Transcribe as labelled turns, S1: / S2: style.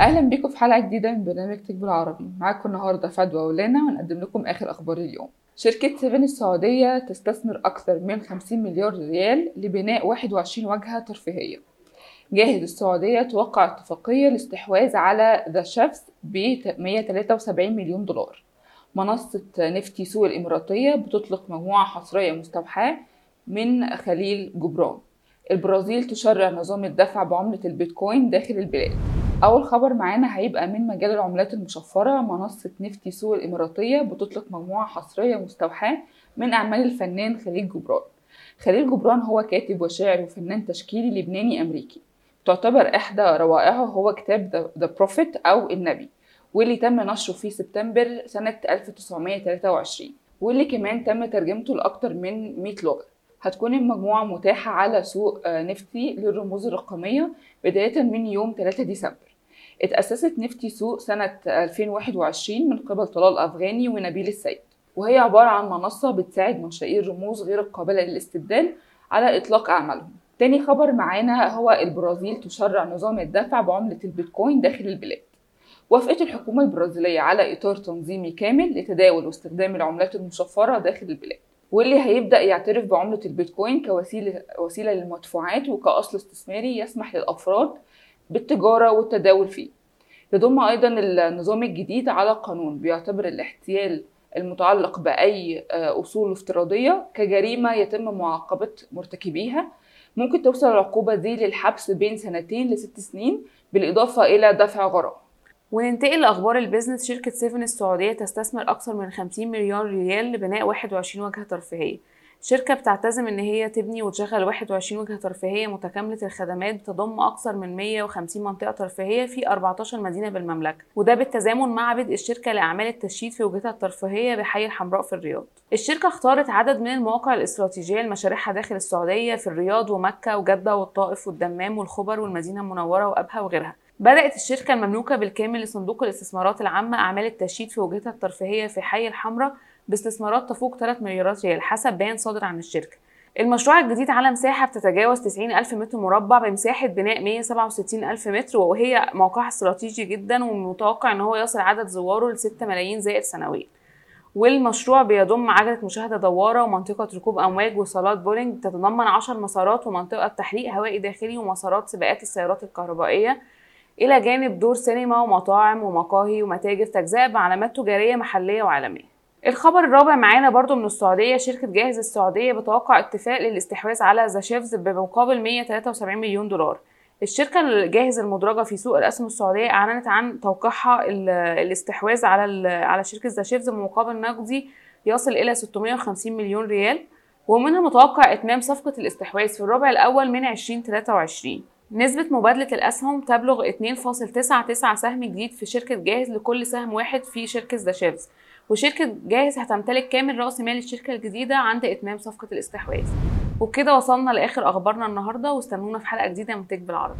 S1: أهلا بيكم في حلقة جديدة من برنامج Tech بالعربي. معاكم النهارده فدوى ولانا ونقدم لكم آخر أخبار اليوم. شركة سيفن السعودية تستثمر أكثر من 50 مليار ريال لبناء 21 واجهة ترفيهية. جاهز السعودية توقع اتفاقية لاستحواذ على The Chefz ب 173 مليون دولار. منصة NFT سوق الإماراتية بتطلق مجموعة حصرية مستوحاة من خليل جبران. البرازيل تشرع نظام الدفع بعملة البيتكوين داخل البلاد. أول خبر معانا هيبقى من مجال العملات المشفرة منصة NFT سوق الإماراتية بتطلق مجموعة حصرية مستوحاة من أعمال الفنان خليل جبران. خليل جبران هو كاتب وشاعر وفنان تشكيلي لبناني أمريكي. تعتبر إحدى روائعه هو كتاب The Prophet أو النبي واللي تم نشره في سبتمبر سنة 1923 واللي كمان تم ترجمته لأكتر من 100 لغة. هتكون المجموعة متاحة على سوق نفتي للرموز الرقمية بداية من يوم 3 ديسمبر. اتأسست نفتي سوق سنة 2021 من قبل طلال أفغاني ونبيل السيد. وهي عبارة عن منصة بتساعد منشئي الرموز غير القابلة للاستبدال على إطلاق أعمالهم. تاني خبر معانا هو البرازيل تشرع نظام الدفع بعملة البيتكوين داخل البلاد. وافقت الحكومة البرازيلية على إطار تنظيمي كامل لتداول واستخدام العملات المشفرة داخل البلاد. واللي هيبدأ يعترف بعملة البيتكوين كوسيلة وسيلة للمدفوعات وكأصل استثماري يسمح للأفراد بالتجارة والتداول فيه. يضم أيضا النظام الجديد على قانون بيعتبر الاحتيال المتعلق بأي أصول افتراضية كجريمة يتم معاقبة مرتكبيها. ممكن توصل العقوبة دي للحبس بين سنتين لست سنين بالإضافة إلى دفع غرامة.
S2: وننتقل لأخبار البيزنس. شركة سيفن السعودية تستثمر أكثر من 50 مليون ريال لبناء 21 وجهة ترفيهية. الشركة بتعتزم إن هي تبني وتشغل 21 وجهة ترفيهية متكاملة الخدمات بتضم أكثر من 150 منطقة ترفيهية في 14 مدينة بالمملكة وده بالتزامن مع بدء الشركة لأعمال التشييد في وجهتها الترفيهية بحي الحمراء في الرياض. الشركة اختارت عدد من المواقع الاستراتيجية لمشاريعها داخل السعودية في الرياض ومكة وجدة والطائف والدمام والخبر والمدينة المنورة وأبها وغيرها. بدأت الشركة المملوكة بالكامل لصندوق الاستثمارات العامة أعمال التشييد في وجهتها الترفيهية في حي الحمراء باستثمارات تفوق 3 مليارات ريال حسب بيان صادر عن الشركة. المشروع الجديد على مساحة بتتجاوز 90 ألف متر مربع بمساحة بناء 167 ألف متر وهي موقعها استراتيجي جدا ومتوقع أن هو يصل عدد زواره ل 6 ملايين زائر سنويا. والمشروع بيضم عجلة مشاهدة دوارة ومنطقة ركوب أمواج وصالات بولينج بتتضمن 10 مسارات ومنطقة تحليق هوائي داخلي ومسارات سباقات السيارات الكهربائية. إلى جانب دور سينما ومطاعم ومقاهي ومتاجر تجزئة بعلامات تجارية محلية وعالمية. الخبر الرابع معانا برضو من السعودية شركة جاهز السعودية بتوقع اتفاق للاستحواذ على The Chefz بمقابل 173 مليون دولار. الشركة الجاهز المدرجة في سوق الأسهم السعودية أعلنت عن توقيعها الاستحواذ على على شركة The Chefz بمقابل نقدي يصل إلى 650 مليون ريال ومن المتوقع إتمام صفقة الاستحواذ في الربع الأول من 2023 نسبة مبادلة الأسهم تبلغ 2.99 سهم جديد في شركة جاهز لكل سهم واحد في شركة The Chefz. وشركة جاهز هتمتلك كامل رأس مال الشركة الجديدة عند إتمام صفقة الاستحواذ. وبكده وصلنا لآخر أخبارنا النهاردة واستنونا في حلقة جديدة من تك بالعربي